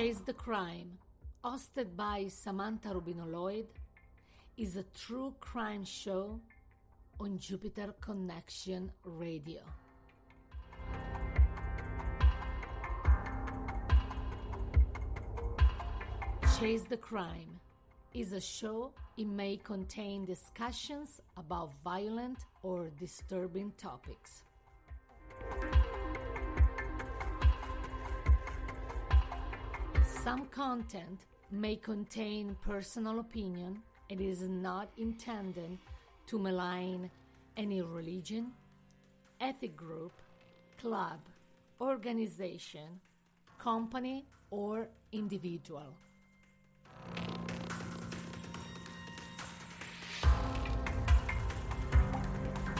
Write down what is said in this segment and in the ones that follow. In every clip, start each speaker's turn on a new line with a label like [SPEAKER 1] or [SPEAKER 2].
[SPEAKER 1] Chase the Crime, hosted by Samantha Rubino Lloyd, is a true crime show on Jupiter Connection Radio. Chase the Crime is a show it may contain discussions about violent or disturbing topics. Some content may contain personal opinion and is not intended to malign any religion, ethnic group, club, organization, company, or individual.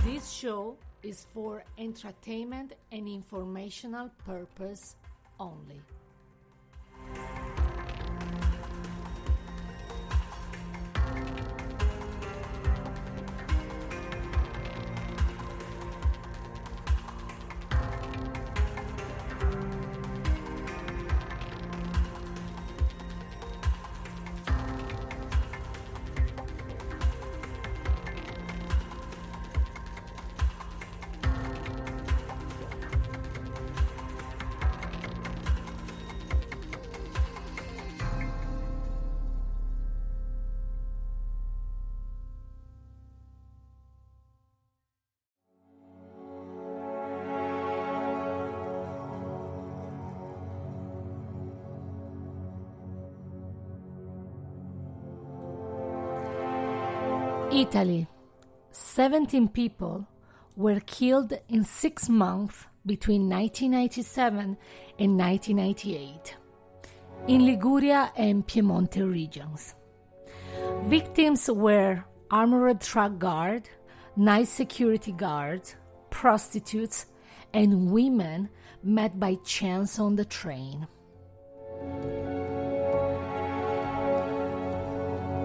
[SPEAKER 1] This show is for entertainment and informational purpose only. Italy. 17 people were killed in six months between 1997 and 1998 in Liguria and Piemonte regions. Victims were armored truck guard, night security guards, prostitutes, and women met by chance on the train.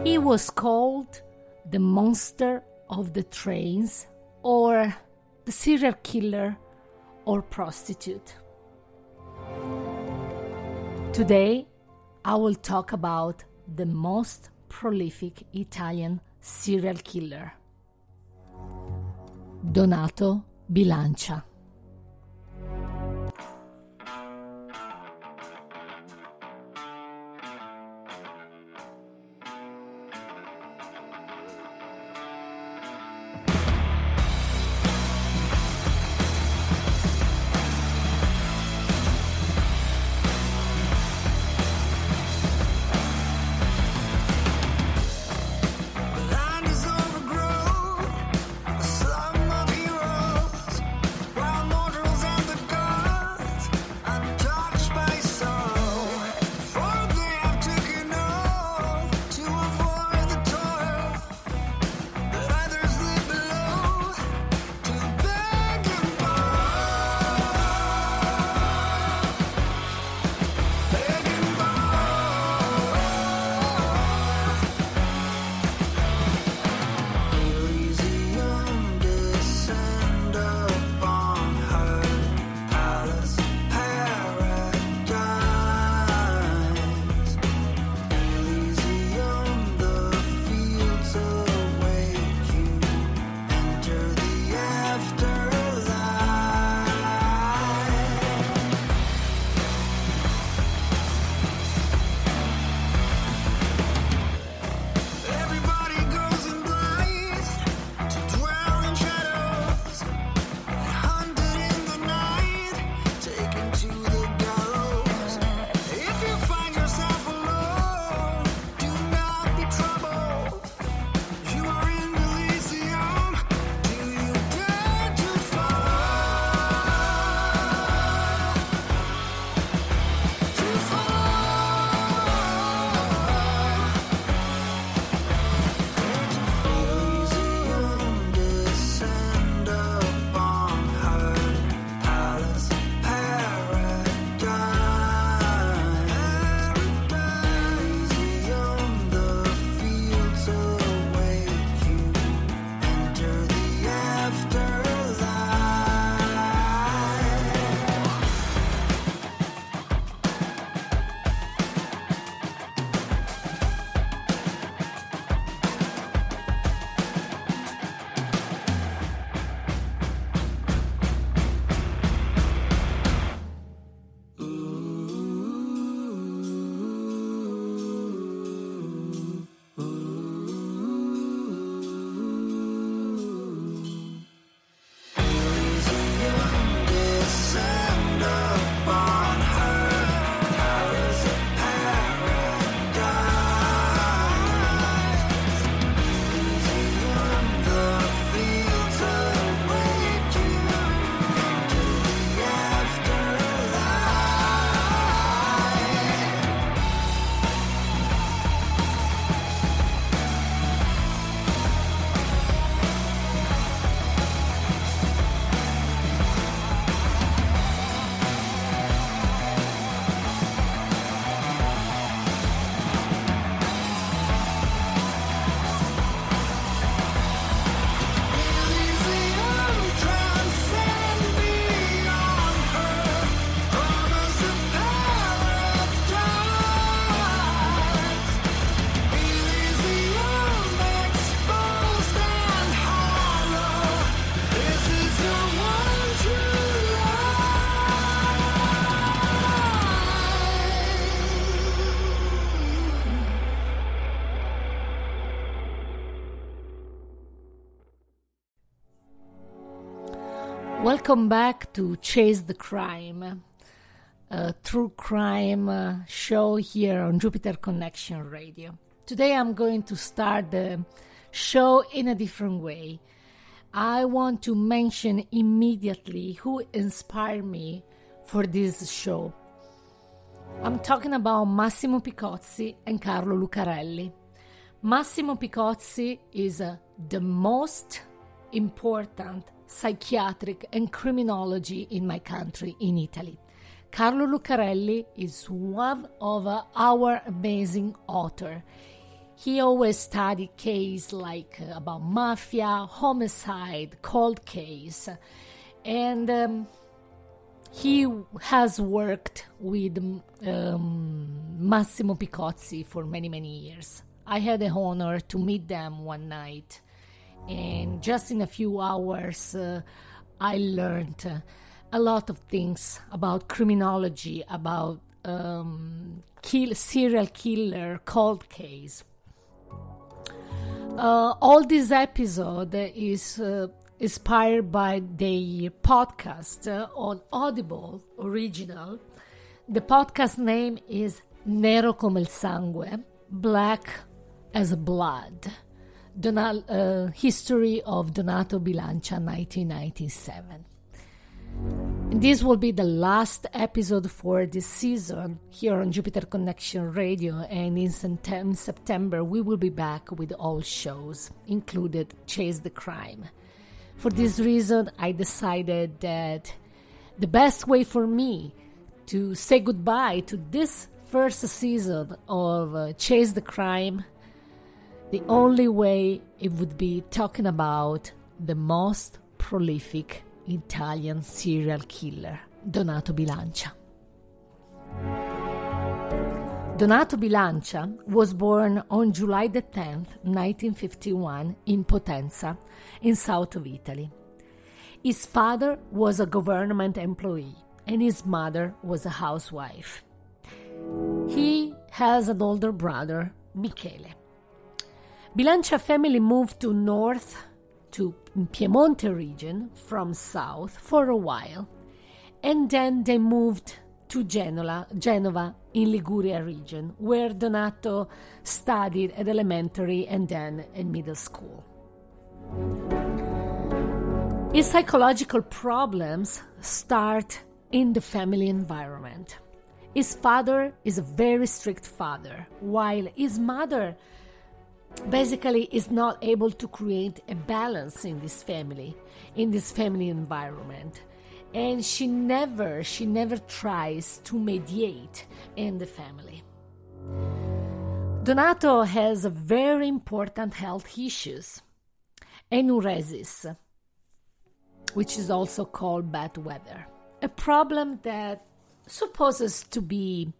[SPEAKER 1] He was called the monster of the trains or the serial killer or prostitute. Today, I will talk about the most prolific Italian serial killer, Donato Bilancia. Welcome back to Chase the Crime, a true crime uh, show here on Jupiter Connection Radio. Today I'm going to start the show in a different way. I want to mention immediately who inspired me for this show. I'm talking about Massimo Picozzi and Carlo Lucarelli. Massimo Picozzi is uh, the most important psychiatric and criminology in my country, in Italy. Carlo Lucarelli is one of our amazing authors. He always studied cases like uh, about mafia, homicide, cold case, and um, he has worked with um, Massimo Picozzi for many many years. I had the honor to meet them one night, and just in a few hours, uh, I learned uh, a lot of things about criminology, about um, kill, serial killer, cold case. Uh, all this episode is uh, inspired by the podcast uh, on Audible original. The podcast name is Nero come il sangue, Black as Blood. Donal- uh, History of Donato Bilancia, 1997. This will be the last episode for this season here on Jupiter Connection Radio, and in September we will be back with all shows, included Chase the Crime. For this reason, I decided that the best way for me to say goodbye to this first season of uh, Chase the Crime, the only way it would be talking about the most prolific Italian serial killer, Donato Bilancia. Donato Bilancia was born on July the 10th, 1951, in Potenza, in south of Italy. His father was a government employee and his mother was a housewife. He has an older brother, Michele. Bilancia family moved to north to Piemonte region from south for a while, and then they moved to Genoa, Genova in Liguria region, where Donato studied at elementary and then in middle school. His psychological problems start in the family environment. His father is a very strict father, while his mother basically is not able to create a balance in this family in this family environment. And she never she never tries to mediate in the family. Donato has very important health issues. Enuresis which is also called bed wetting. A problem that supposes to be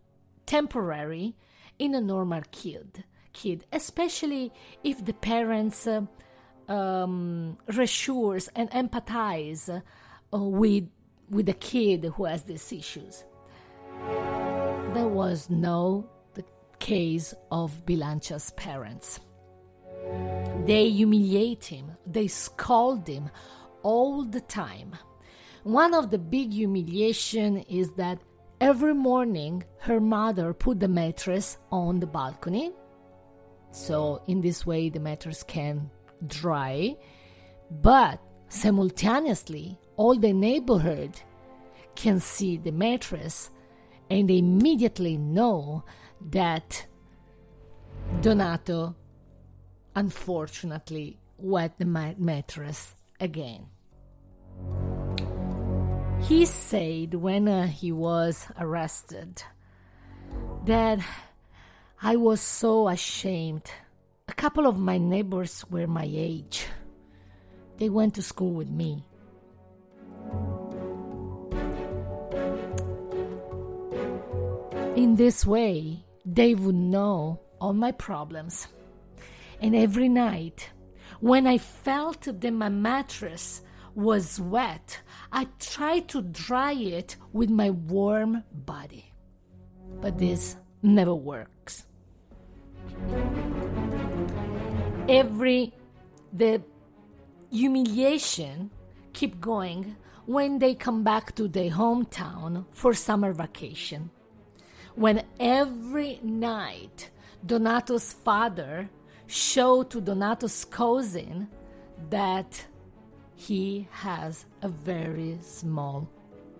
[SPEAKER 1] temporary in a normal kid kid, especially if the parents uh, um, reassures and empathize uh, with with the kid who has these issues. There was no the case of Bilancia's parents. They humiliate him, they scold him all the time. One of the big humiliation is that every morning her mother put the mattress on the balcony so, in this way, the mattress can dry, but simultaneously, all the neighborhood can see the mattress and they immediately know that Donato unfortunately wet the mattress again. He said when uh, he was arrested that I was so ashamed. A couple of my neighbors were my age. They went to school with me. In this way, they would know all my problems. And every night, when I felt that my mattress was wet, I tried to dry it with my warm body. But this never works every the humiliation keep going when they come back to their hometown for summer vacation. When every night Donato's father showed to Donato's cousin that he has a very small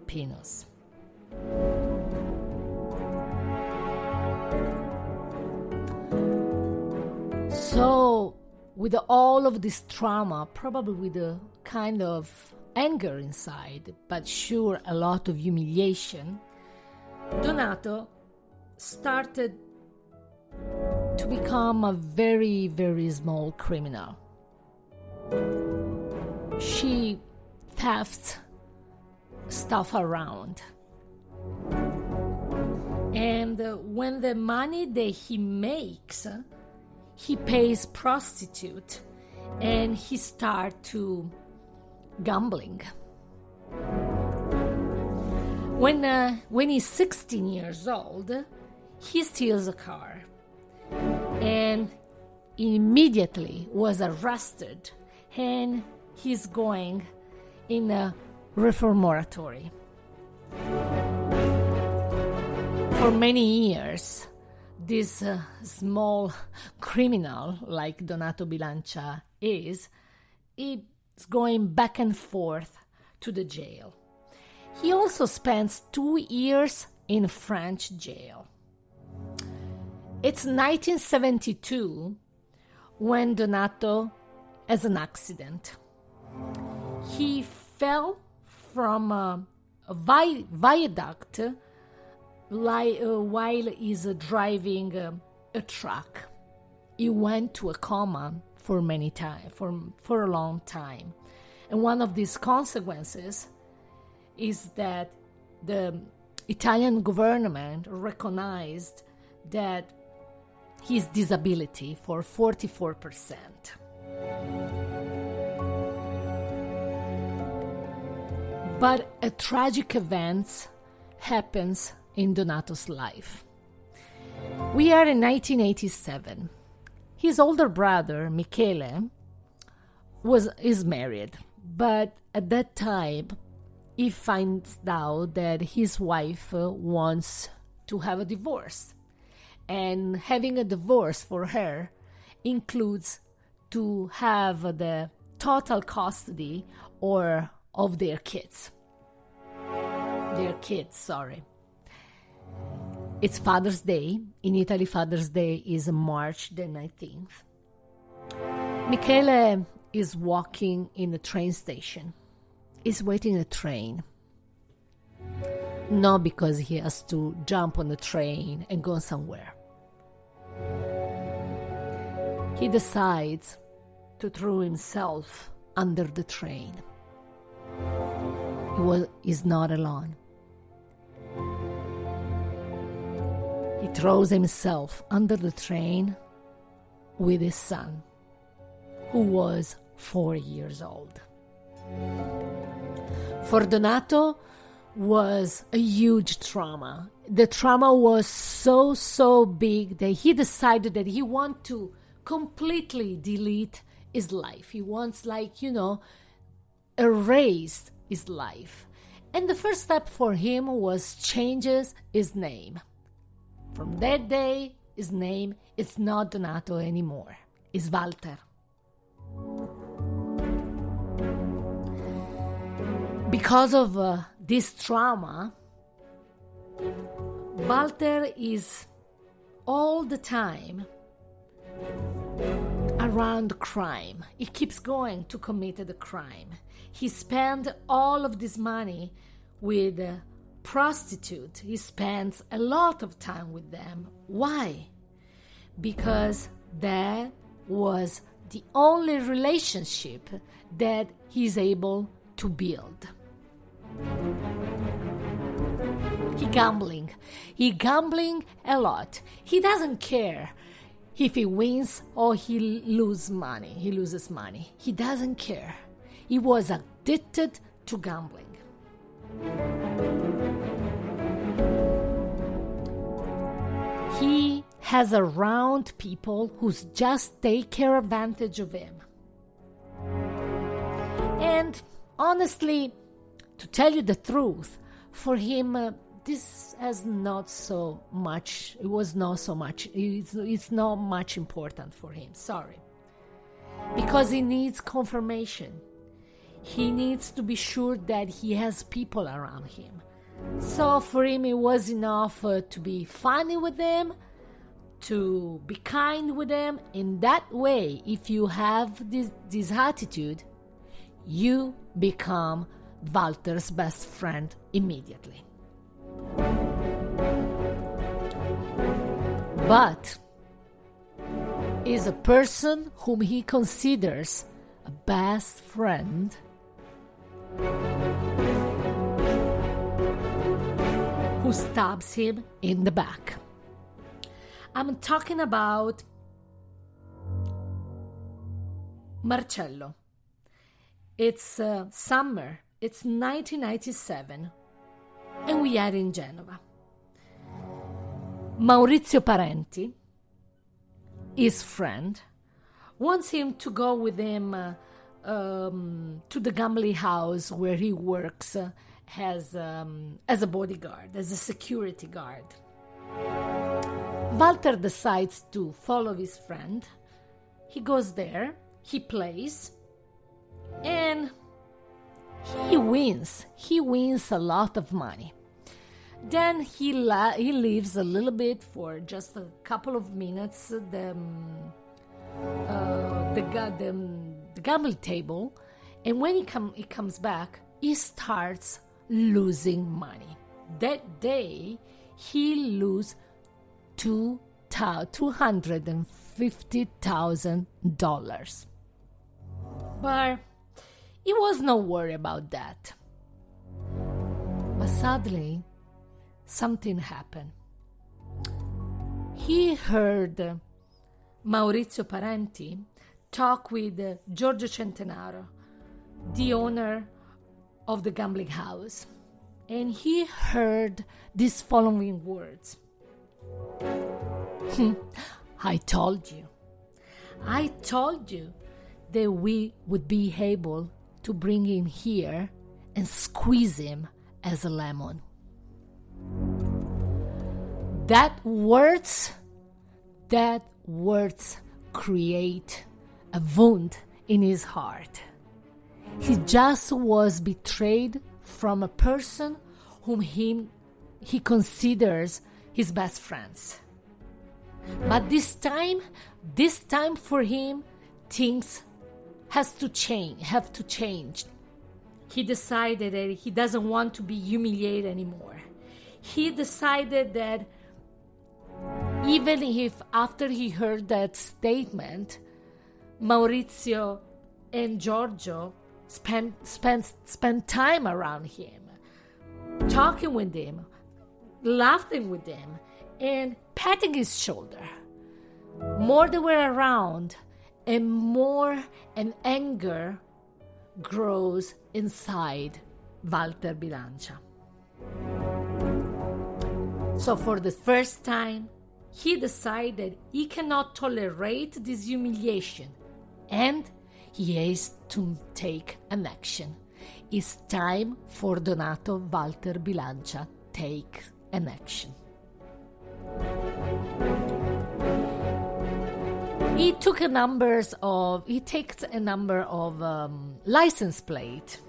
[SPEAKER 1] penis. So, with all of this trauma, probably with a kind of anger inside, but sure a lot of humiliation, Donato started to become a very, very small criminal. She thefts stuff around. And uh, when the money that he makes, he pays prostitute and he start to gambling. When, uh, when he's 16 years old, he steals a car and immediately was arrested and he's going in a reformatory. For many years, this uh, small criminal like Donato Bilancia is, is going back and forth to the jail. He also spends two years in French jail. It's 1972 when Donato has an accident. He fell from a, a vi- viaduct li- uh, while he's uh, driving uh, a truck. He went to a coma for many time for for a long time, and one of these consequences is that the Italian government recognized that his disability for 44%. But a tragic event happens in Donato's life. We are in 1987. His older brother, Michele, was is married, but at that time he finds out that his wife uh, wants to have a divorce. And having a divorce for her includes to have the total custody or of their kids. Their kids, sorry. It's Father's Day. In Italy, Father's Day is March the 19th. Michele is walking in the train station. He's waiting a train. Not because he has to jump on the train and go somewhere. He decides to throw himself under the train. He was, is not alone. He throws himself under the train with his son, who was four years old. For Donato was a huge trauma. The trauma was so so big that he decided that he want to completely delete his life. He wants like, you know, erase his life. And the first step for him was changes his name. From that day, his name is not Donato anymore. It's Walter. Because of uh, this trauma, Walter is all the time around crime. He keeps going to commit the crime. He spent all of this money with a prostitute. He spends a lot of time with them. Why? Because that was the only relationship that he's able to build. He gambling. He gambling a lot. He doesn't care if he wins or he lose money. He loses money. He doesn't care. He was addicted to gambling. Has around people who just take care advantage of him. And honestly, to tell you the truth, for him, uh, this has not so much, it was not so much, it's, it's not much important for him. Sorry. Because he needs confirmation. He needs to be sure that he has people around him. So for him, it was enough uh, to be funny with them, to be kind with them. In that way, if you have this, this attitude, you become Walter's best friend immediately. But is a person whom he considers a best friend who stabs him in the back. I'm talking about Marcello. It's uh, summer, it's 1997, and we are in Genova. Maurizio Parenti, his friend, wants him to go with him uh, um, to the gambling house where he works uh, as, um, as a bodyguard, as a security guard. Walter decides to follow his friend. He goes there, he plays, and he wins. He wins a lot of money. Then he la- he leaves a little bit for just a couple of minutes the um, uh, the, the, the gambling table, and when he come he comes back, he starts losing money. That day, he lose thousand dollars. But he was no worry about that. But suddenly, something happened. He heard Maurizio Parenti talk with Giorgio Centanaro, the owner of the gambling house, and he heard these following words I told you. I told you that we would be able to bring him here and squeeze him as a lemon. That words, that words create a wound in his heart. He just was betrayed from a person whom he, he considers his best friends. But this time, this time for him, things has to change, have to change. He decided that he doesn't want to be humiliated anymore. He decided that even if after he heard that statement, Maurizio and Giorgio spent spent spent time around him, talking with him, laughing with him, and patting his shoulder. More they were around, and more an anger grows inside Walter Bilancia. So, for the first time, he decided he cannot tolerate this humiliation and he has to take an action. It's time for Donato Walter Bilancia take an action. He took a numbers of he takes a number of um, license plate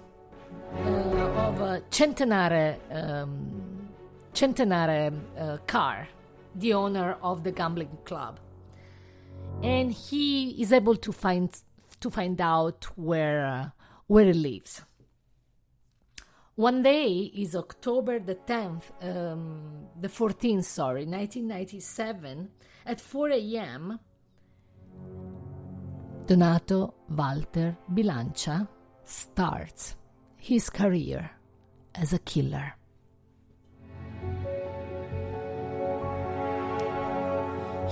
[SPEAKER 1] uh, of a Centenare um, Centenare uh, car, the owner of the gambling club, and he is able to find to find out where uh, where he lives. One day is October the 10th, um, the 14th, sorry, 1997, at 4 a.m. Donato Walter Bilancia starts his career as a killer.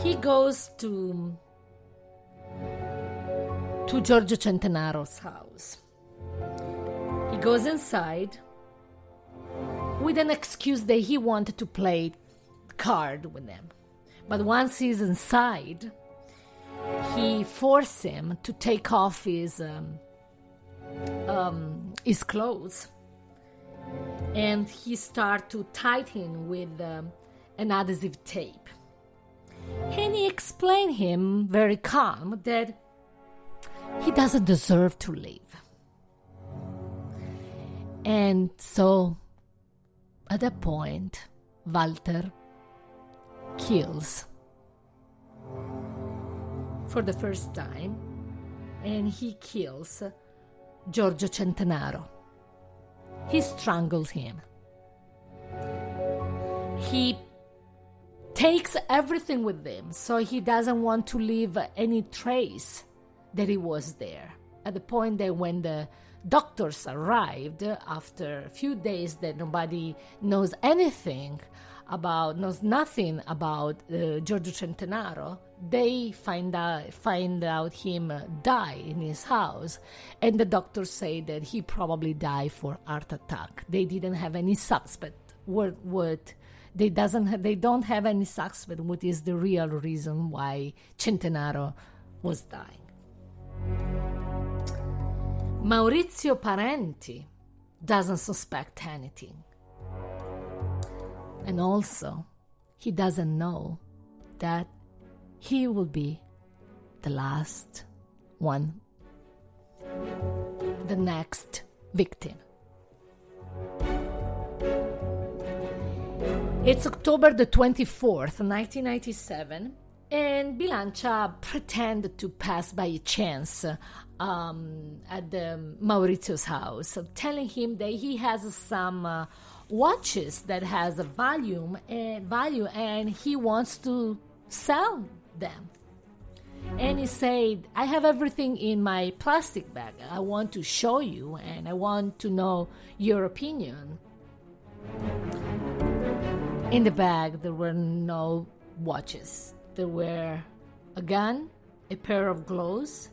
[SPEAKER 1] He goes to to Giorgio Centanaro's house. He goes inside with an excuse that he wanted to play card with them. But once he's inside, he forced him to take off his um, um, his clothes, and he start to tighten with um, an adhesive tape. And he explained him very calm that he doesn't deserve to live. And so at that point, Walter kills for the first time and he kills Giorgio Centanaro. He strangles him. He takes everything with him, so he doesn't want to leave any trace that he was there. At the point that when the doctors arrived after a few days that nobody knows anything about knows nothing about uh, Giorgio Centanaro. They find out find out him die in his house. And the doctors say that he probably died for heart attack. They didn't have any suspect. What what they doesn't they don't have any suspect. What is the real reason why Centanaro was dying Maurizio Parenti doesn't suspect anything. And also, he doesn't know that he will be the last one, the next victim. It's October the 24th, 1997 and Bilancia pretended to pass by chance um, at the Maurizio's house, telling him that he has some uh, watches that has a value and value, and he wants to sell them. And he said, "I have everything in my plastic bag. I want to show you, and I want to know your opinion." In the bag, there were no watches there were a gun, a pair of gloves,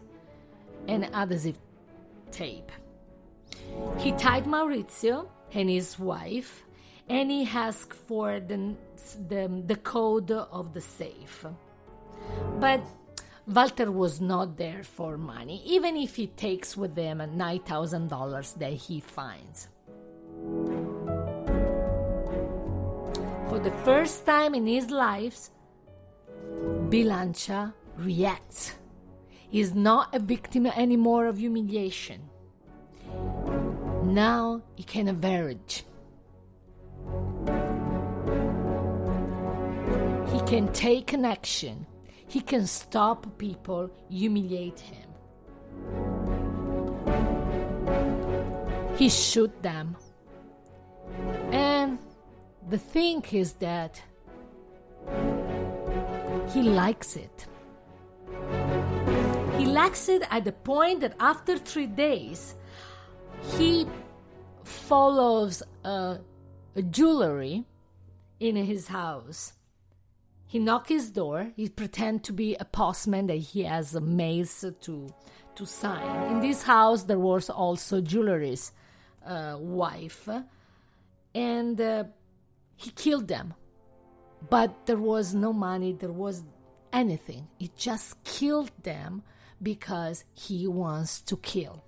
[SPEAKER 1] and adhesive tape. He tied Maurizio and his wife, and he asked for the, the, the code of the safe. But Walter was not there for money, even if he takes with him $9,000 that he finds. For the first time in his life, Bilancia reacts. He is not a victim anymore of humiliation. Now he can average. He can take an action. He can stop people humiliate him. He shoot them. And the thing is that he likes it. He likes it at the point that after three days, he follows a, a jewelry in his house. He knock his door. He pretend to be a postman that he has a maze to to sign. In this house, there was also jewelry's uh, wife, and uh, he killed them but there was no money, there was anything. It just killed them because he wants to kill.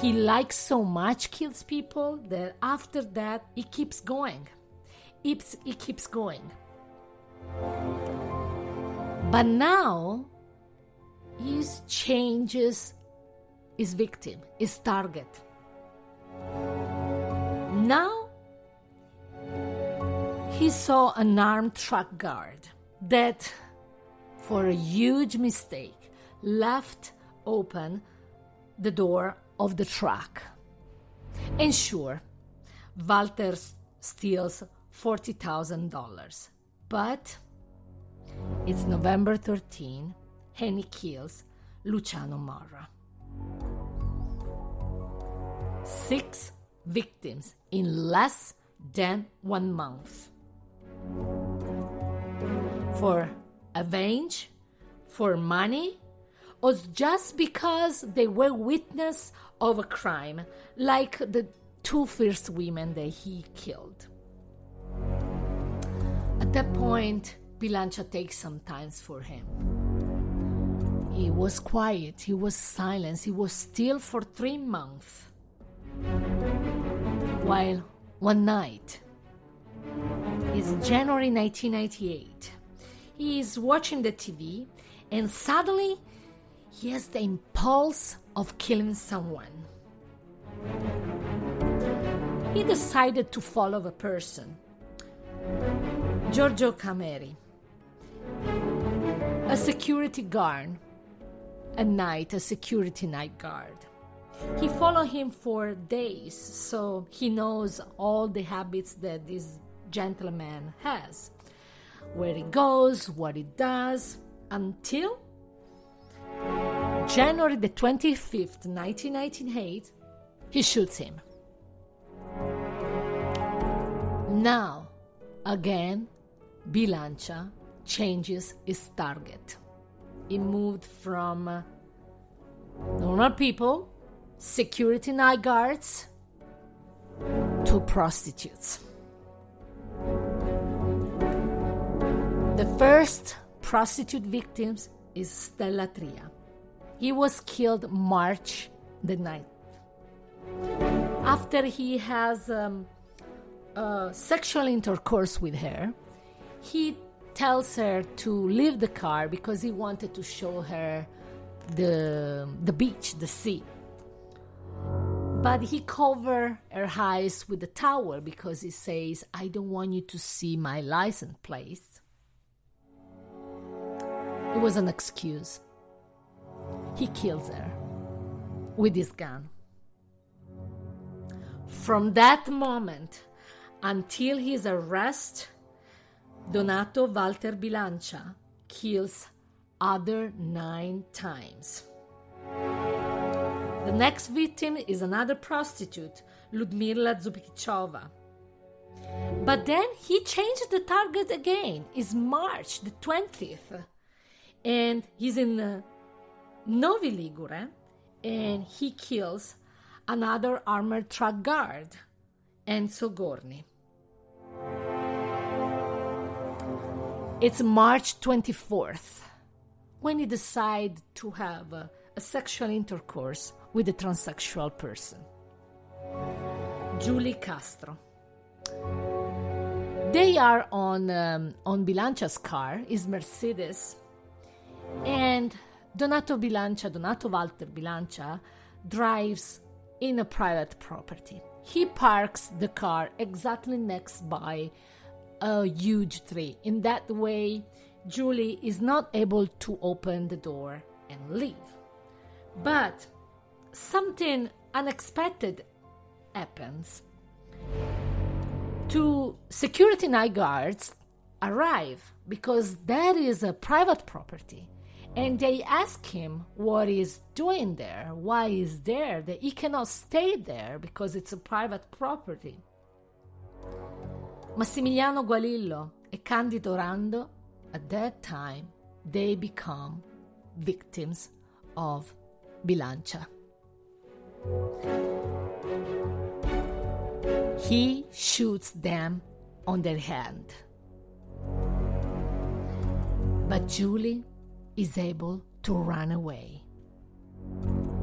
[SPEAKER 1] He likes so much kills people that after that he keeps going. He, he keeps going. But now he changes his victim, his target. Now he saw an armed truck guard that, for a huge mistake, left open the door of the truck. And sure, Walter steals $40,000. But it's November 13 and he kills Luciano Marra. Six victims in less than one month. For avenge, for money, or just because they were witness of a crime, like the two first women that he killed. At that point, Bilancia takes some time for him. He was quiet, he was silent, he was still for three months. While one night, it's January 1998, he is watching the TV and suddenly he has the impulse of killing someone. He decided to follow a person, Giorgio Cameri, a security guard, a night, a security night guard. He followed him for days, so he knows all the habits that this gentleman has where he goes, what he does, until January the 25th, 1998, he shoots him. Now, again, Bilancia changes his target. He moved from normal people, security night guards, to prostitutes. The first prostitute victim is Stella Tria. He was killed March the 9th. After he has um, uh, sexual intercourse with her, he tells her to leave the car because he wanted to show her the, the beach, the sea. But he covered her eyes with a towel because he says, I don't want you to see my license plate. It was an excuse. He kills her with his gun. From that moment until his arrest, Donato Walter Bilancia kills other nine times. The next victim is another prostitute, Ludmila Zubikichova. But then he changed the target again. It's March the 20th. And he's in uh, Novi Ligure and he kills another armored truck guard, Enzo Gorni. It's March 24th when he decides to have a, a sexual intercourse with a transsexual person. Julie Castro. They are on um, on Bilancia's car, is Mercedes, and Donato Bilancia, Donato Walter Bilancia, drives in a private property. He parks the car exactly next by a huge tree. In that way, Julie is not able to open the door and leave. But something unexpected happens. Two security night guards arrive because that is a private property. And they ask him what he's doing there, why he's there, that he cannot stay there because it's a private property. Massimiliano Gualillo and Candido Rando, at that time, they become victims of Bilancia. He shoots them on their hand. But Julie is able to run away.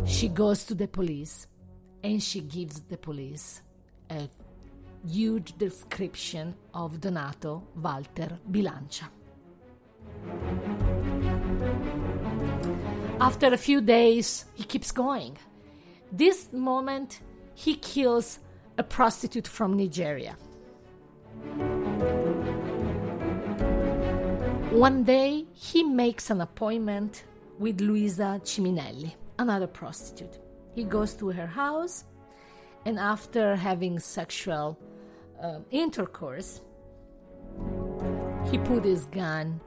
[SPEAKER 1] She goes to the police and she gives the police a huge description of Donato Walter Bilancia. After a few days, he keeps going. This moment, he kills a prostitute from Nigeria. One day, he makes an appointment with Luisa Ciminelli, another prostitute. He goes to her house, and after having sexual uh, intercourse, he put his gun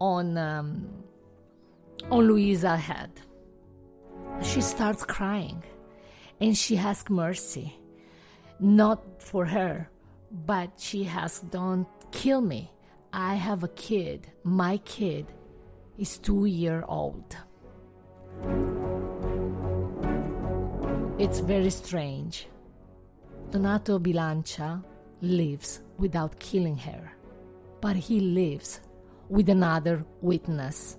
[SPEAKER 1] on um, on Luisa's head. She starts crying, and she asks mercy, not for her, but she has "Don't kill me. I have a kid. My kid is two year old." It's very strange. Donato Bilancia lives without killing her, but he lives with another witness.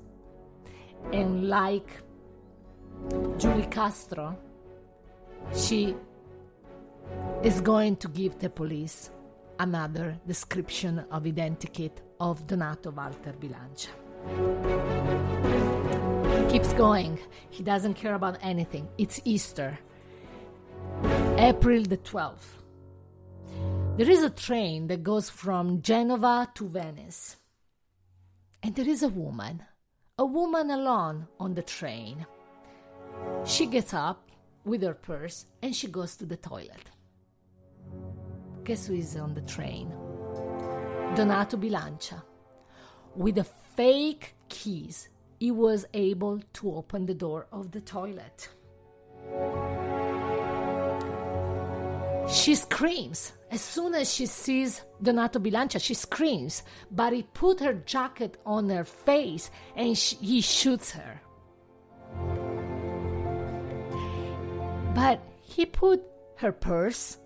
[SPEAKER 1] And like Julie Castro, she is going to give the police another description of identikit of Donato Walter Bilancia. He keeps going. He doesn't care about anything. It's Easter. April the 12th. There is a train that goes from Genova to Venice. And there is a woman, a woman alone on the train. She gets up with her purse and she goes to the toilet. Guess who is on the train? Donato Bilancia. With the fake keys, he was able to open the door of the toilet. She screams. As soon as she sees Donato Bilancia, she screams, but he put her jacket on her face and she, he shoots her. But he put her purse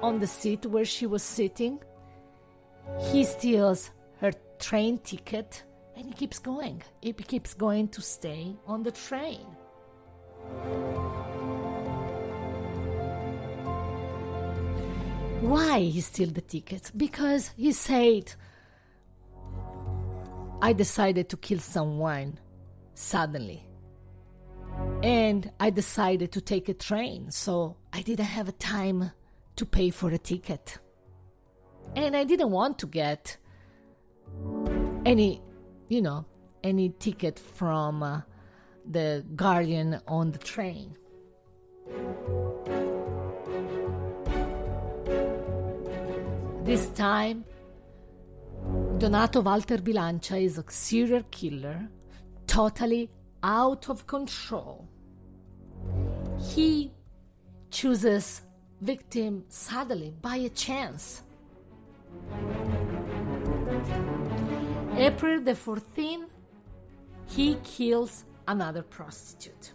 [SPEAKER 1] on the seat where she was sitting. He steals her train ticket and he keeps going. He keeps going to stay on the train. Why he steal the tickets? Because he said, I decided to kill someone suddenly. And I decided to take a train, so I didn't have a time to pay for a ticket. And I didn't want to get any, you know, any ticket from uh, the guardian on the train. This time, Donato Walter Bilancia is a serial killer, totally out of control. He chooses victim suddenly by a chance. April the 14th, he kills another prostitute.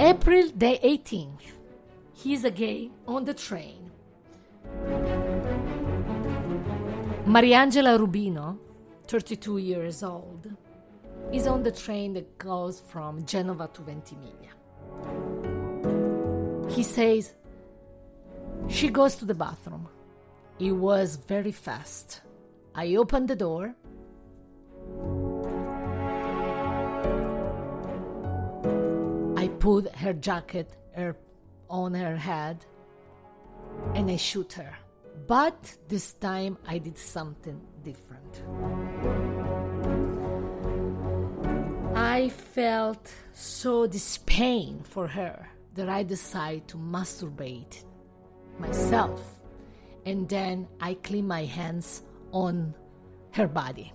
[SPEAKER 1] April the 18th, he's again on the train. Mariangela Rubino, 32 years old, is on the train that goes from Genova to Ventimiglia. He says she goes to the bathroom. It was very fast. I opened the door. I put her jacket on her head and I shoot her. But this time I did something different. I felt so this pain for her that I decided to masturbate myself and then I clean my hands on her body.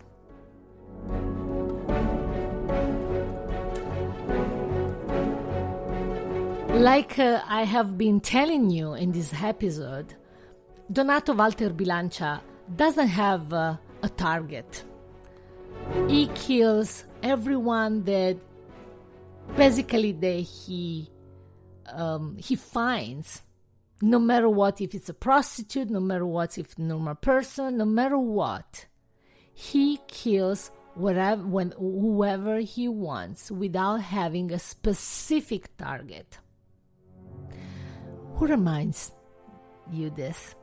[SPEAKER 1] Like uh, I have been telling you in this episode, Donato Walter Bilancia doesn't have uh, a target. He kills everyone that basically that he um, he finds, no matter what, if it's a prostitute, no matter what, if normal person, no matter what, he kills whatever when whoever he wants without having a specific target. Who reminds you this?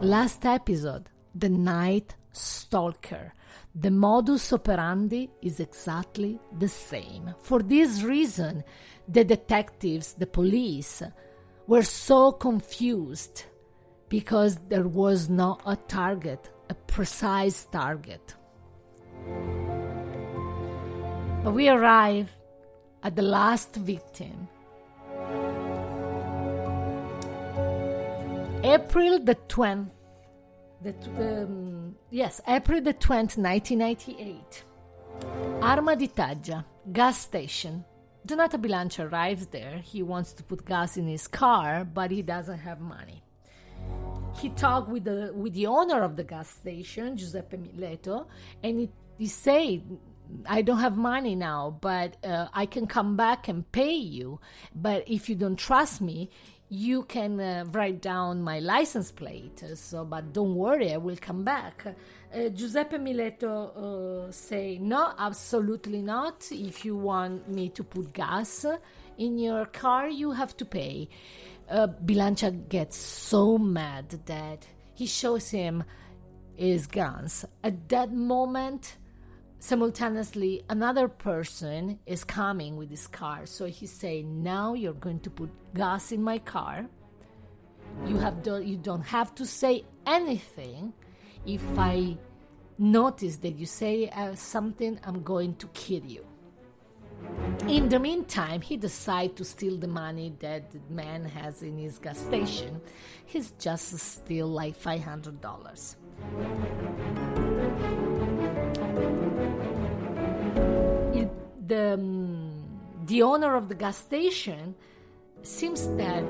[SPEAKER 1] Last episode, The Night Stalker. The modus operandi is exactly the same. For this reason, the detectives, the police, were so confused because there was not a target, a precise target. But we arrive at the last victim April the 20th, the, um, yes, April the 20th, 1998. Arma di Taggia, gas station. Donato Bilancia arrives there. He wants to put gas in his car, but he doesn't have money. He talked with the with the owner of the gas station, Giuseppe Mileto, and he, he said, I don't have money now, but uh, I can come back and pay you. But if you don't trust me, you can uh, write down my license plate. So, but don't worry, I will come back. Uh, Giuseppe Mileto uh, say, no, absolutely not. If you want me to put gas in your car, you have to pay. Uh, Bilancia gets so mad that he shows him his guns. At that moment, simultaneously another person is coming with his car. So he say now you're going to put gas in my car. You have do- you don't have to say anything. If i notice that you say uh, something i'm going to kill you. In the meantime he decides to steal the money that the man has in his gas station. He's just steal like $500 the um, the owner of the gas station seems that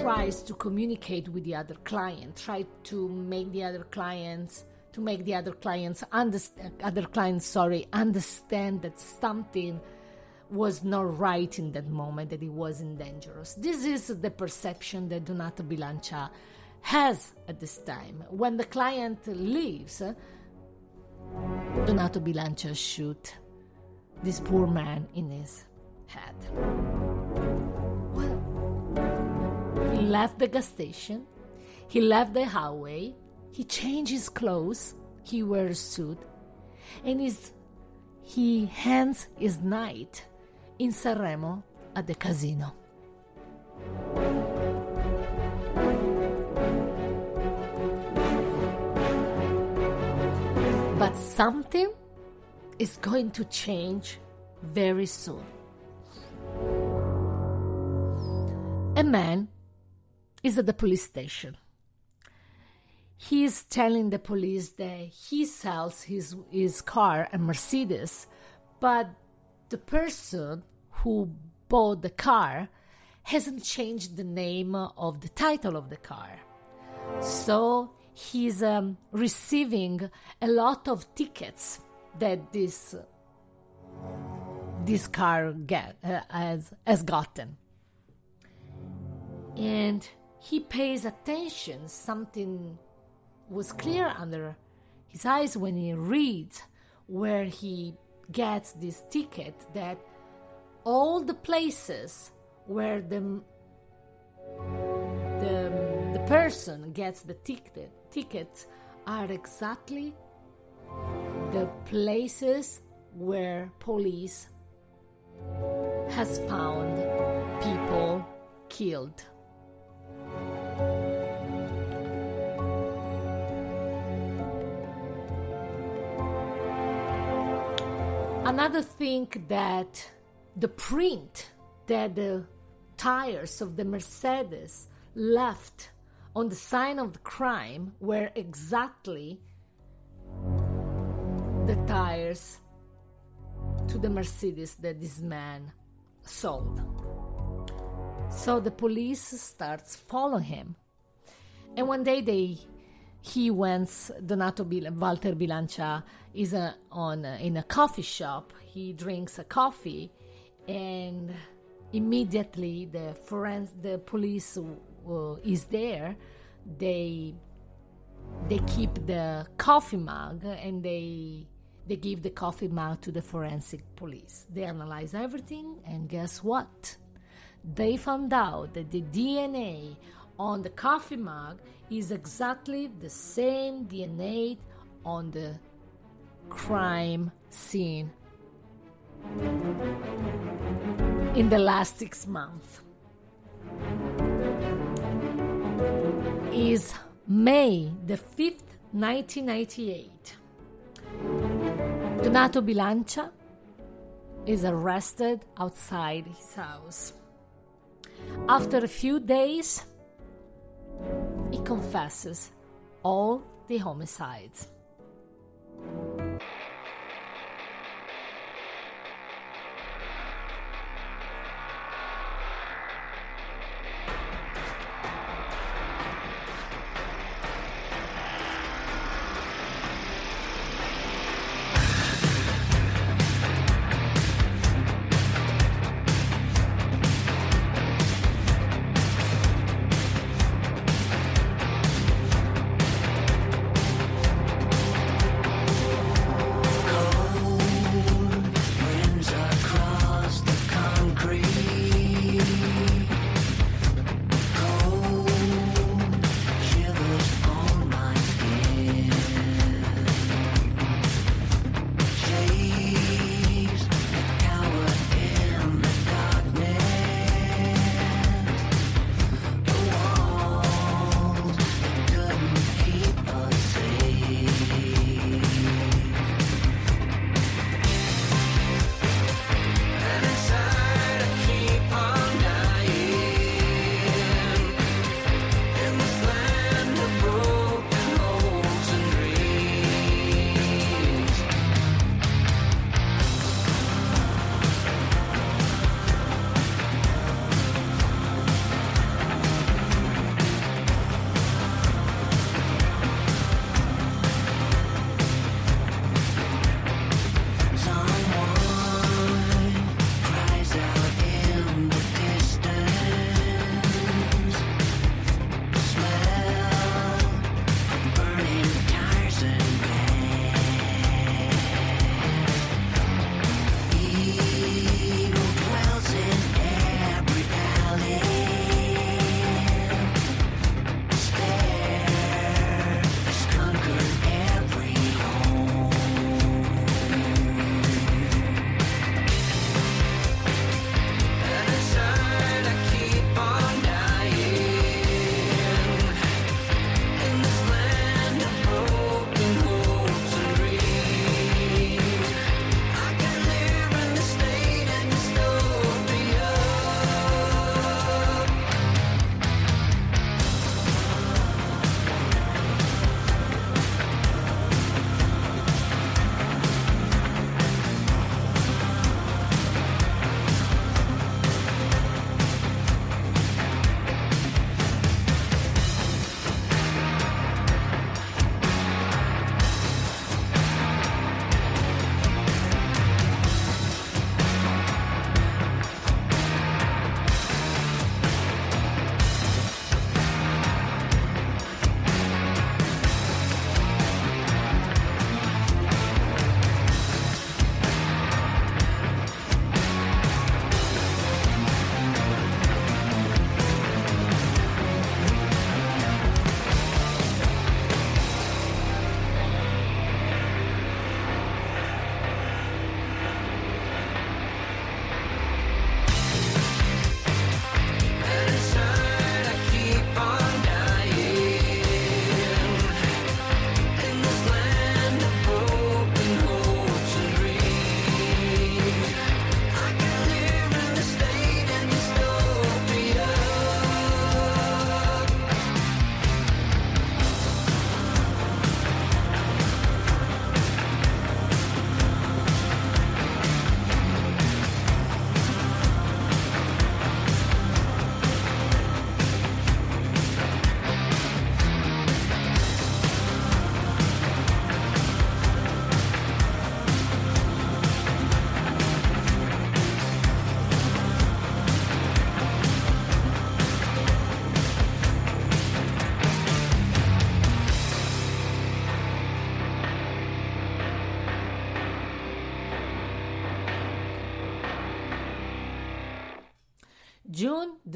[SPEAKER 1] tries to communicate with the other client, try to make the other clients to make the other clients understand other clients sorry understand that something was not right in that moment that it wasn't dangerous. This is the perception that donato bilancia has at this time. When the client leaves donato bilancia shoot this poor man in his head. Well, he left the gas station, he left the highway, he changed his clothes, he wears suit, and his, he hands his night in Sanremo at the casino. But something is going to change very soon. A man is at the police station. He is telling the police that he sells his, his car, a Mercedes, but the person who bought the car hasn't changed the name of the title of the car. So he's um, receiving a lot of tickets that this this car get uh, has has gotten. And he pays attention. Something was clear under his eyes when he reads where he gets this ticket that all the places where the the, the person gets the ticket tickets are exactly the places where police has found people killed. Another thing that the print that the tires of the Mercedes left on the sign of the crime were exactly the tires to the Mercedes that this man sold. So the police starts following him. And one day they he went Donato Bil- Walter Bilancia is a, on a, in a coffee shop. He drinks a coffee and immediately the forens- the police uh, is there. They they keep the coffee mug and they they give the coffee mug to the forensic police. They analyze everything, and guess what? They found out that the DNA on the coffee mug is exactly the same DNA on the crime scene in the last six months. Is May the 5th, 1998. Donato Bilancia is arrested outside his house. After a few days, he confesses all the homicides.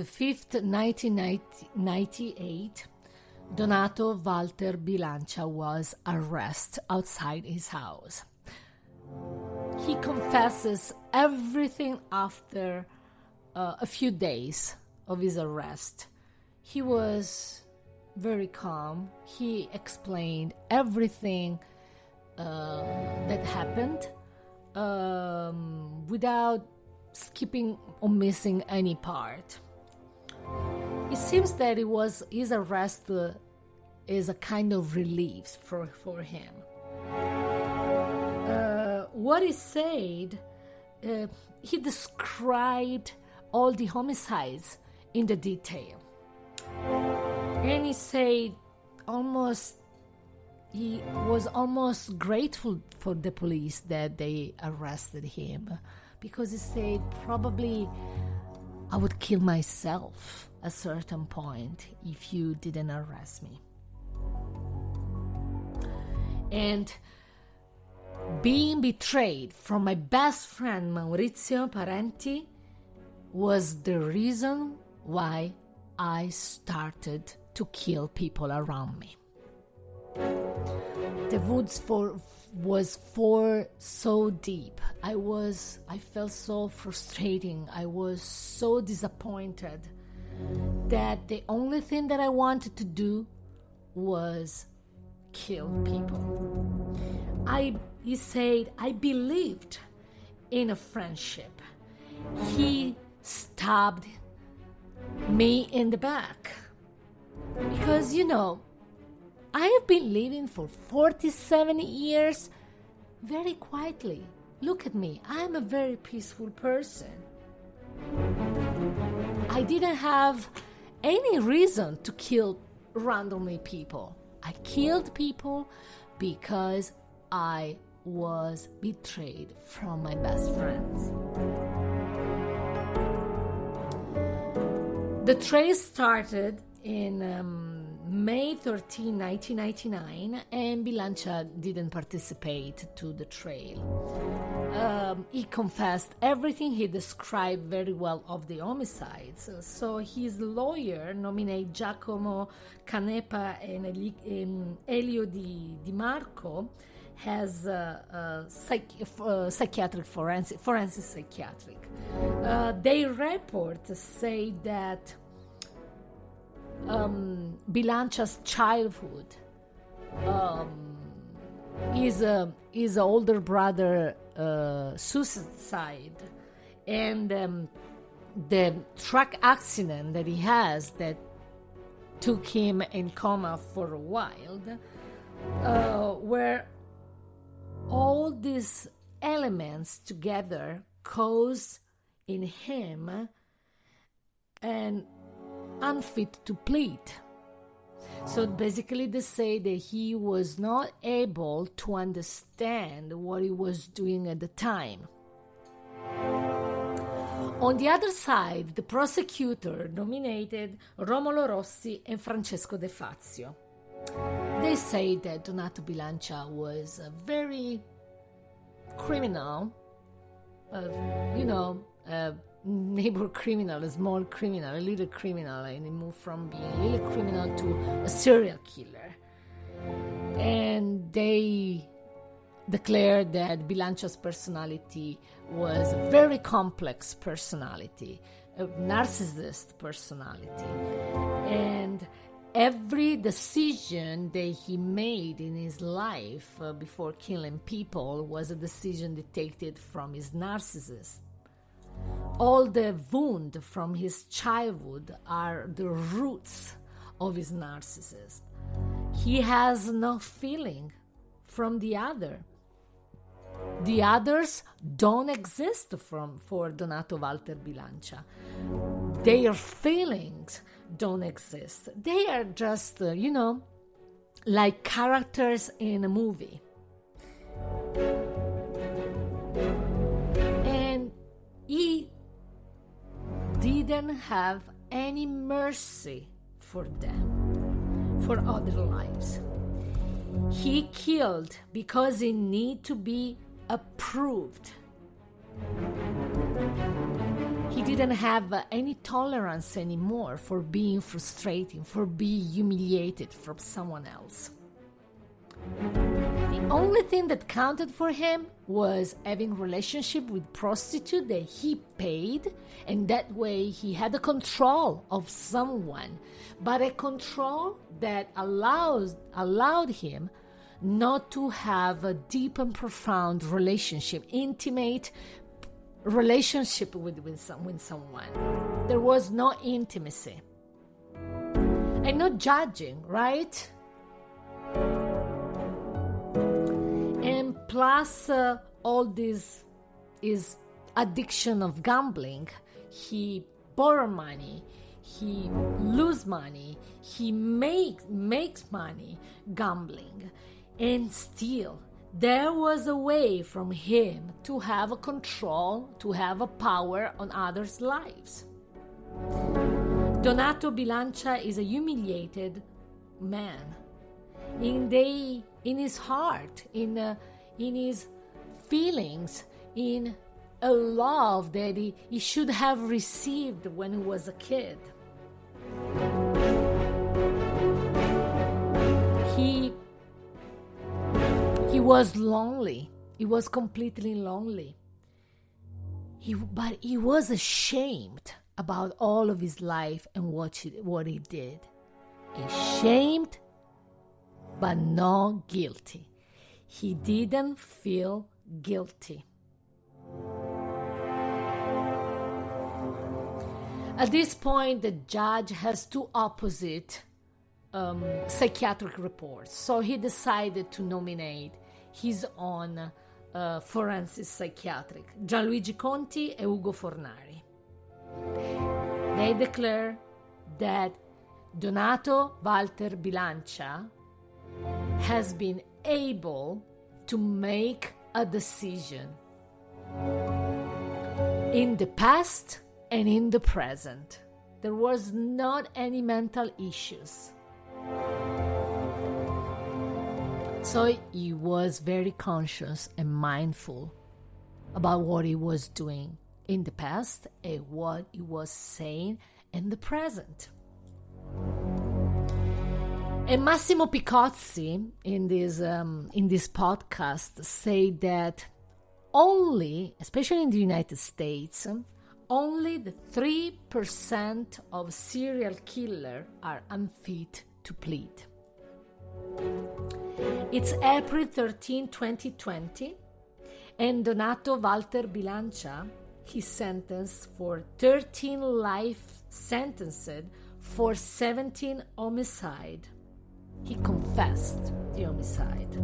[SPEAKER 1] The 5th, 1998, Donato Walter Bilancia was arrested outside his house. He confesses everything after uh, a few days of his arrest. He was very calm. He explained everything uh, that happened um, without skipping or missing any part. It seems that it was his arrest uh, is a kind of relief for, for him. Uh, what he said, uh, he described all the homicides in the detail. And he said almost he was almost grateful for the police that they arrested him because he said probably I would kill myself a certain point if you didn't arrest me. And being betrayed from my best friend Maurizio Parenti was the reason why I started to kill people around me. The woods for was for so deep. I was I felt so frustrating. I was so disappointed that the only thing that I wanted to do was kill people. I he said I believed in a friendship. He stabbed me in the back. Because you know, I have been living for 47 years very quietly. Look at me, I am a very peaceful person. I didn't have any reason to kill randomly people. I killed people because I was betrayed from my best friends. The trace started in um, May 13, 1999, and Bilancia didn't participate to the trail. Um, he confessed everything he described very well of the homicides. So his lawyer nominated Giacomo Canepa and, Elio Di, Di Marco has uh, psych- uh, psychiatric forensic, forensic psychiatric. Uh, their report say that um, Bilancia's childhood. Um, his his older brother uh, suicide, and um, the truck accident that he has that took him in coma for a while, uh, where all these elements together cause in him and unfit to plead. So basically, they say that he was not able to understand what he was doing at the time. On the other side, the prosecutor nominated Romolo Rossi and Francesco De Fazio. They say that Donato Bilancia was a very criminal, uh, you know, uh, neighbor criminal, a small criminal, a little criminal, and he moved from being a little criminal to a serial killer. And they declared that Bilancia's personality was a very complex personality, a narcissist personality. And every decision that he made in his life uh, before killing people was a decision dictated from his narcissist all the wound from his childhood are the roots of his narcissism. He has no feeling from the other. The others don't exist from, for Donato Walter Bilancia. Their feelings don't exist. They are just, uh, you know, like characters in a movie. He didn't have any mercy for them, for other lives. He killed because he need to be approved. he didn't have any tolerance anymore for being frustrating, for being humiliated from someone else. Only thing that counted for him was having relationship with prostitute that he paid and that way he had a control of someone. But a control that allows allowed him not to have a deep and profound relationship intimate relationship with, with, some, with someone. There was no intimacy. And no judging right plus uh, all this is addiction of gambling. He borrow money he lose money he makes makes money gambling. And still there was a way from him to have a control to have a power on others lives. Donato bilancia is a humiliated man. In the in his heart in uh, in his feelings in a love that he, he should have received when he was a kid. He he was lonely. He was completely lonely. He but he was ashamed about all of his life and what what he did. Ashamed but not guilty. He didn't feel guilty. At this point, the judge has two opposite um, psychiatric reports, so he decided to nominate his own uh, forensic psychiatric, Gianluigi Conti and Ugo Fornari. They declare that Donato Walter Bilancia has been able to make a decision in the past and in the present. There was not any mental issues. So he was very conscious and mindful about what he was doing in the past and what he was saying in the present. And Massimo Picozzi in this um, in this podcast say that only, especially in the United States, only the three percent of serial killer are unfit to plead. It's April 13, 2020, and Donato Walter Bilancia, his sentence for 13 life sentences for 17 homicide he confessed the homicide.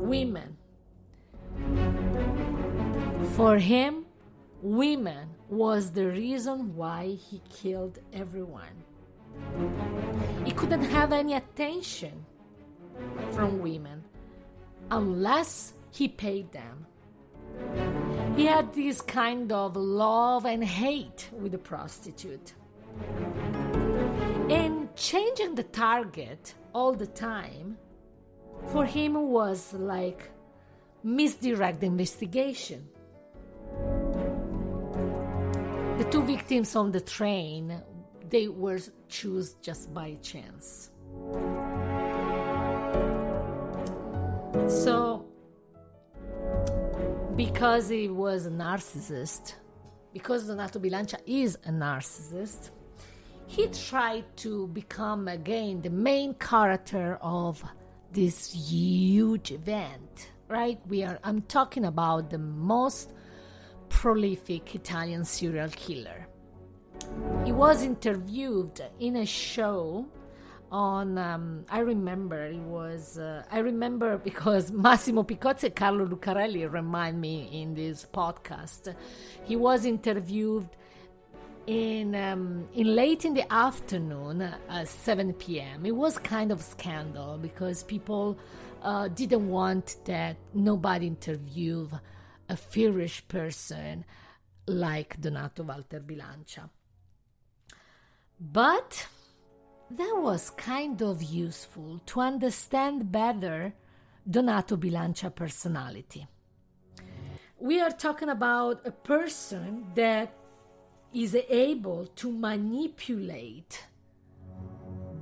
[SPEAKER 1] Women. For him, women was the reason why he killed everyone. He couldn't have any attention from women unless he paid them. He had this kind of love and hate with the prostitute. Changing the target all the time for him was like misdirect the investigation. The two victims on the train, they were choose just by chance. So, because he was a narcissist, because Donato Bilancia is a narcissist, he tried to become again the main character of this huge event right? We are i'm talking about the most prolific italian serial killer. He was interviewed in a show on um, i remember it was uh, i remember because massimo picozzi and carlo lucarelli remind me in this podcast. He was interviewed in um, in late in the afternoon, uh, 7 p.m. It was kind of scandal because people uh, didn't want that nobody interviewed a feverish person like Donato Walter Bilancia. But that was kind of useful to understand better Donato Bilancia personality. We are talking about a person that is able to manipulate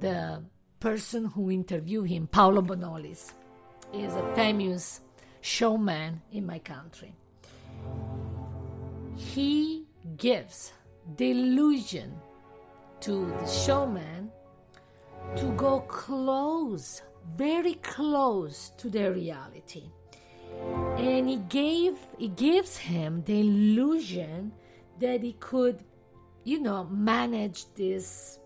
[SPEAKER 1] the person who interviewed him, Paolo Bonolis, is a famous showman in my country. He gives the illusion to the showman to go close, very close to the reality. And he gave he gives him the illusion that he could, you know, manage this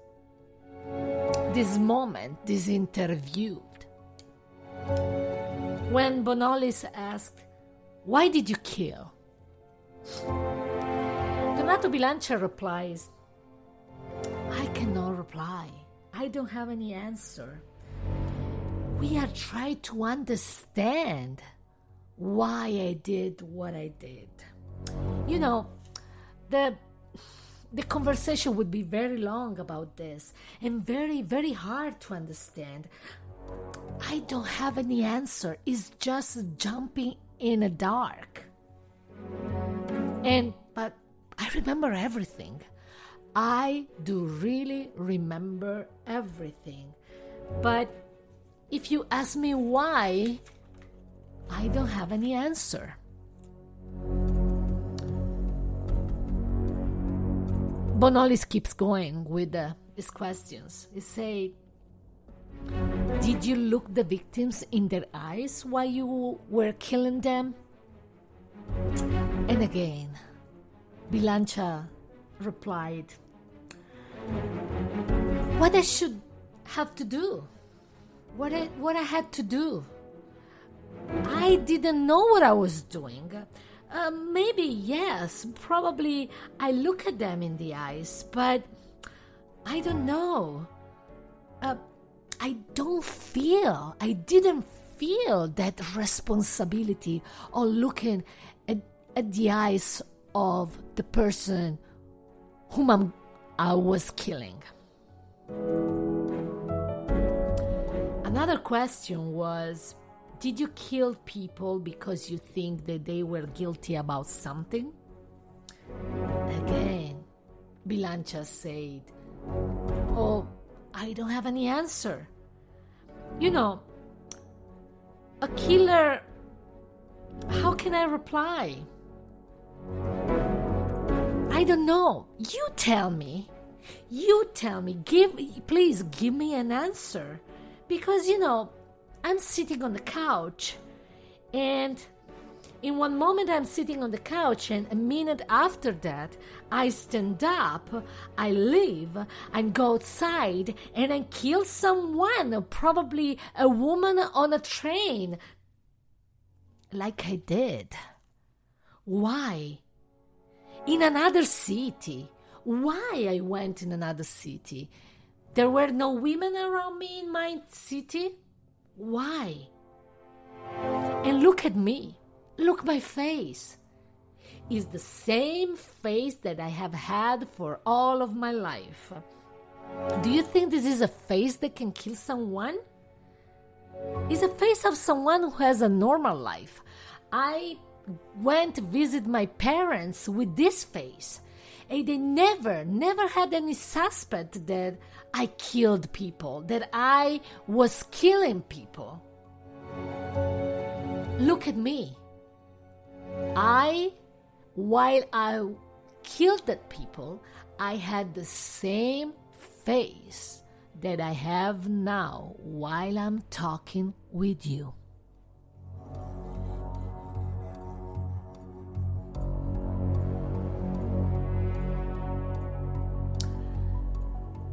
[SPEAKER 1] this moment, this interview. When Bonolis asked, Why did you kill? Donato Bilancia replies, I cannot reply. I don't have any answer. We are trying to understand why I did what I did. You know, the the conversation would be very long about this and very very hard to understand. I don't have any answer. It's just jumping in a dark. And but I remember everything. I do really remember everything. But if you ask me why, I don't have any answer. Bonolis keeps going with uh, his questions. He say, "Did you look the victims in their eyes while you were killing them?" And again, Bilancia replied, "What I should have to do? What I, what I had to do? I didn't know what I was doing." Uh, maybe yes, probably I look at them in the eyes, but I don't know. Uh, I don't feel, I didn't feel that responsibility of looking at, at the eyes of the person whom I'm, I was killing. Another question was did you kill people because you think that they were guilty about something? Again, Bilancia said, Oh, I don't have any answer. You know, a killer, how can I reply? I don't know. You tell me. You tell me. Give please give me an answer. Because you know, I'm sitting on the couch, and in one moment I'm sitting on the couch, and a minute after that, I stand up, I leave, and go outside, and I kill someone, probably a woman on a train, like I did. Why? In another city. Why I went in another city? There were no women around me in my city? Why? And look at me. Look my face. Is the same face that I have had for all of my life. Do you think this is a face that can kill someone? It's a face of someone who has a normal life. I went to visit my parents with this face, and they never, never had any suspect that I killed people, that I was killing people. Look at me. I, while I killed that people, I had the same face that I have now while I'm talking with you.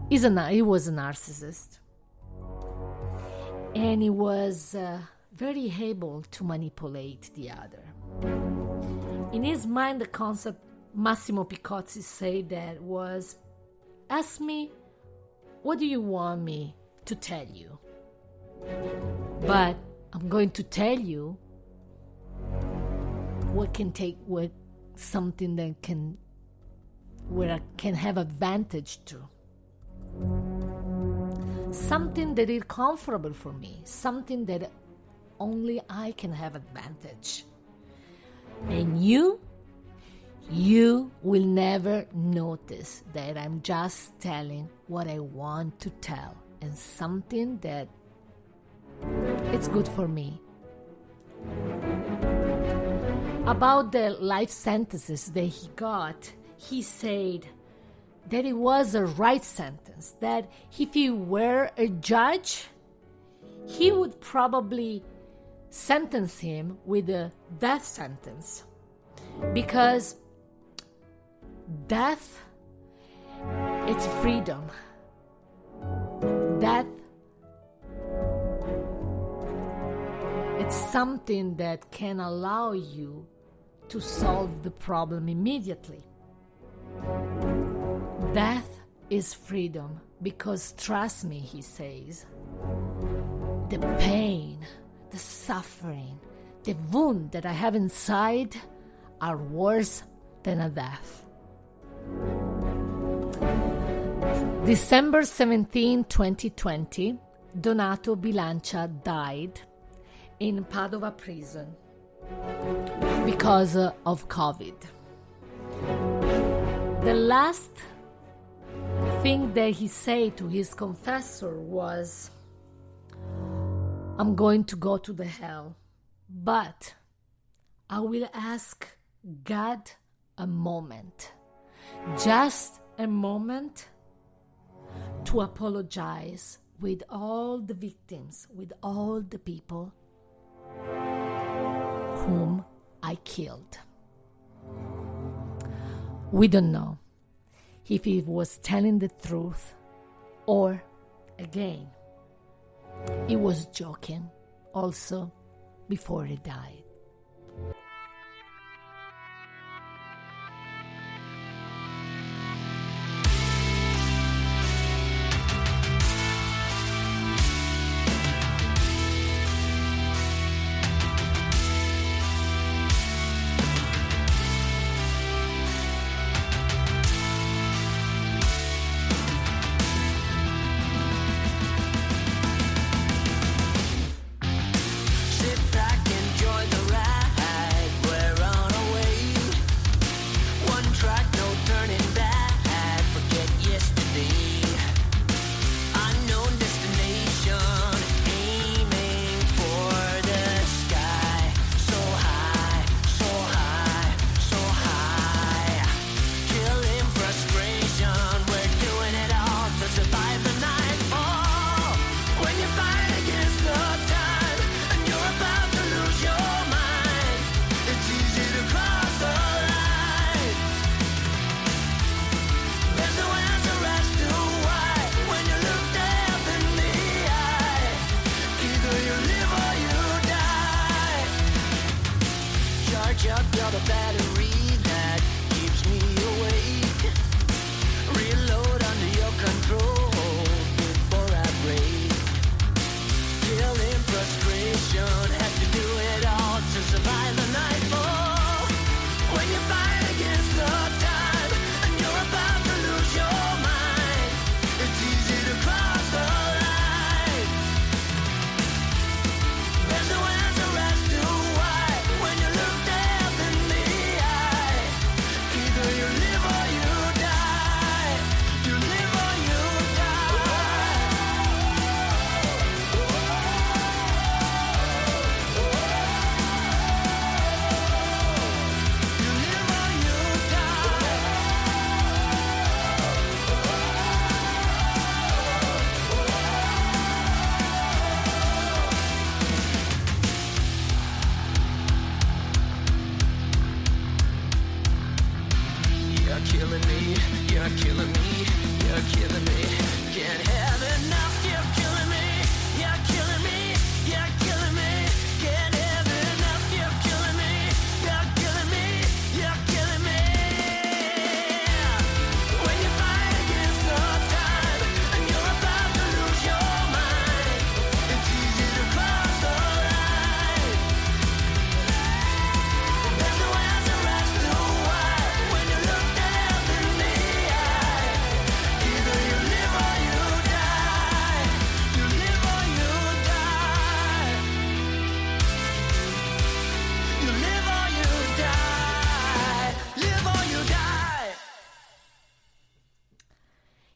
[SPEAKER 1] He's a, he was a narcissist. And he was uh, very able to manipulate the other. In his mind, the concept Massimo Picozzi said that was ask me, what do you want me to tell you? But I'm going to tell you what can take what something that can where I can have advantage to something that is comfortable for me, something that only I can have advantage. And you, you will never notice that I'm just telling what I want to tell and something that it's good for me. About the life sentences that he got, he said that it was a right sentence, that if he were a judge, he would probably sentence him with a death sentence. Because death it's freedom. Death it's something that can allow you to solve the problem immediately death is freedom because trust me he says the pain the suffering the wound that i have inside are worse than a death December 17, 2020, Donato Bilancia died in Padova prison because of COVID. The last thing that he said to his confessor was, I'm going to go to the hell, but I will ask God a moment, just a moment to apologize with all the victims, with all the people whom I killed. We don't know if he was telling the truth or, again, he was joking also before he died.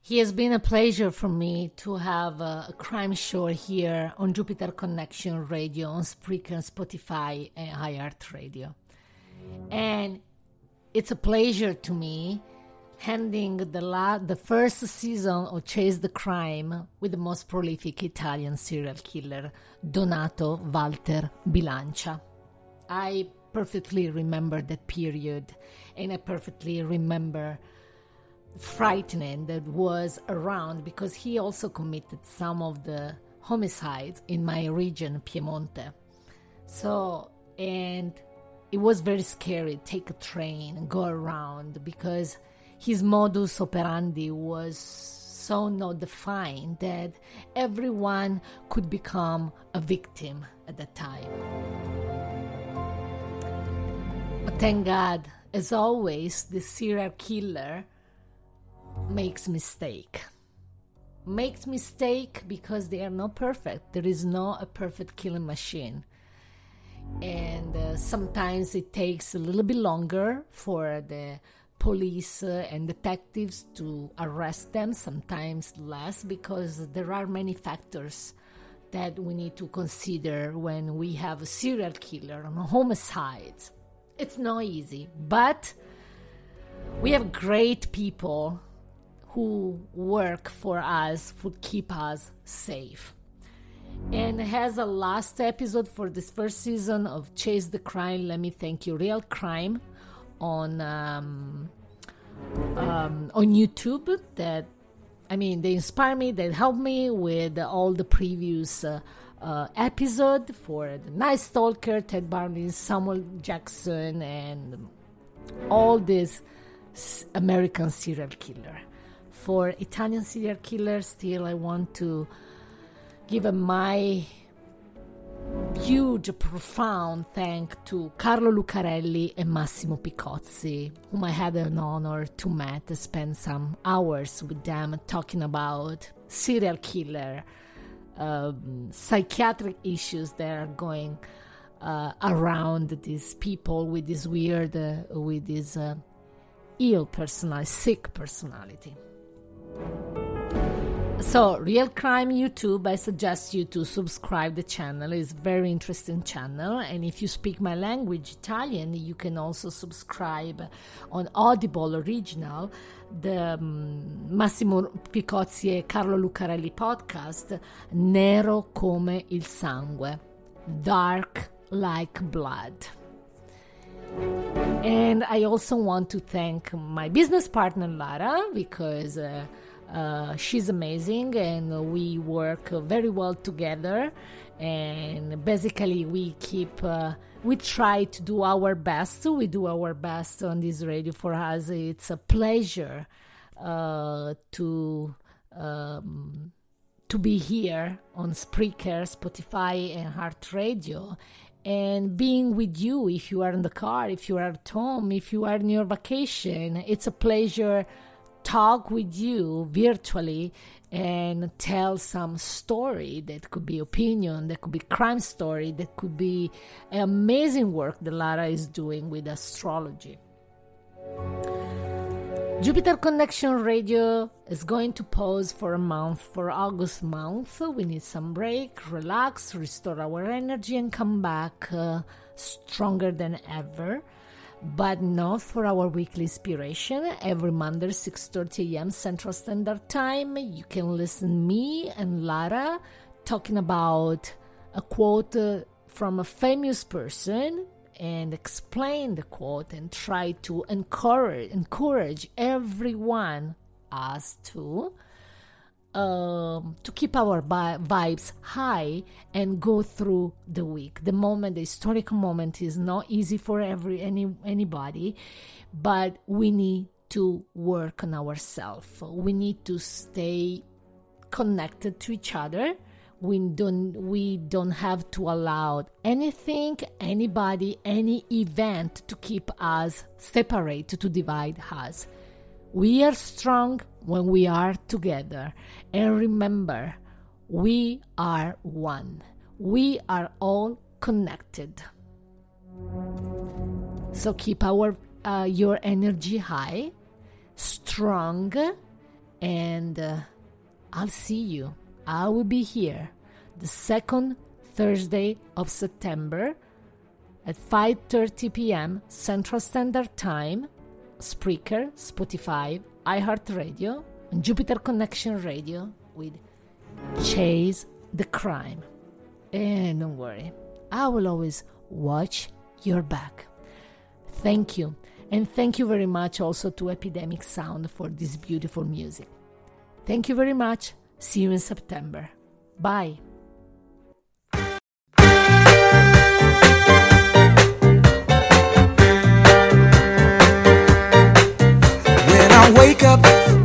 [SPEAKER 1] He has been a pleasure for me to have a, crime show here on Jupiter Connection Radio, on Spreaker, Spotify, and iHeart Radio. And it's a pleasure to me handing the, la- the first season of Chase the Crime with the most prolific Italian serial killer, Donato Walter Bilancia. I perfectly remember that period, and I perfectly remember frightening that was around because he also committed some of the homicides in my region, Piemonte. So, and it was very scary. Take a train and go around because his modus operandi was so not defined that everyone could become a victim at that time. But thank God, as always, the serial killer makes mistake. Makes mistake because they are not perfect. There is no a perfect killing machine. And uh, sometimes it takes a little bit longer for the police uh, and detectives to arrest them sometimes less because there are many factors that we need to consider when we have a serial killer and a homicide. It's not easy but we have great people who work for us, who keep us safe. And has a last episode for this first season of Chase the Crime. Let me thank you, Real Crime, on um, um, on YouTube. That I mean, they inspire me. They help me with all the previous uh, uh, episode for the Night Stalker, Ted Bundy, Samuel Jackson, and all this American serial killer for Italian serial killers, still I want to give my huge, profound thank to Carlo Lucarelli and Massimo Picozzi, whom I had an honor to meet, spend some hours with them talking about serial killer, um, psychiatric issues that are going uh, around these people with this weird, uh, with this uh, ill personality, sick personality. So, Real Crime YouTube, I suggest you to subscribe the channel. It's very interesting channel, and if you speak my language, Italian, you can also subscribe on Audible Original, the um, Massimo Picozzi e Carlo Lucarelli podcast, Nero come il sangue, Dark like blood. And I also want to thank my business partner Lara because uh, uh, she's amazing and we work very well together. And basically, we keep, uh, we try to do our best. We do our best on this radio. For us, it's a pleasure uh, to. Um, to be here on Spreaker, Spotify, and Heart Radio and being with you if you are in the car, if you are at home, if you are in your vacation. It's a pleasure talk with you virtually and tell some story that could be opinion, that could be crime story, that could be amazing work that Lara is doing with astrology. Jupiter Connection Radio is going to pause for a month for August month. We need some break, relax, restore our energy, and come back uh, stronger than ever. But not for our weekly inspiration. Every Monday, 6:30 a.m. Central Standard Time, you can listen me and Lara talking about a quote uh, from a famous person and explain the quote and try to encourage encourage everyone us to um, to keep our vibes high and go through the week. The moment, the historical moment, is not easy for every any anybody, but we need to work on ourselves. We need to stay connected to each other we don't we don't have to allow anything anybody any event to keep us separate to divide us we are strong when we are together. And remember, we are one. We are all connected. So keep our uh, your energy high, strong, and uh, I'll see you. I will be here the second Thursday of September at 5:30 p.m. Central Standard Time, Spreaker, Spotify, iHeartRadio, on Jupiter Connection Radio with Chase the Crime. And don't worry, I will always watch your back. Thank you. And thank you very much also to Epidemic Sound for this beautiful music. Thank you very much. See you in September. Bye.
[SPEAKER 2] wake up.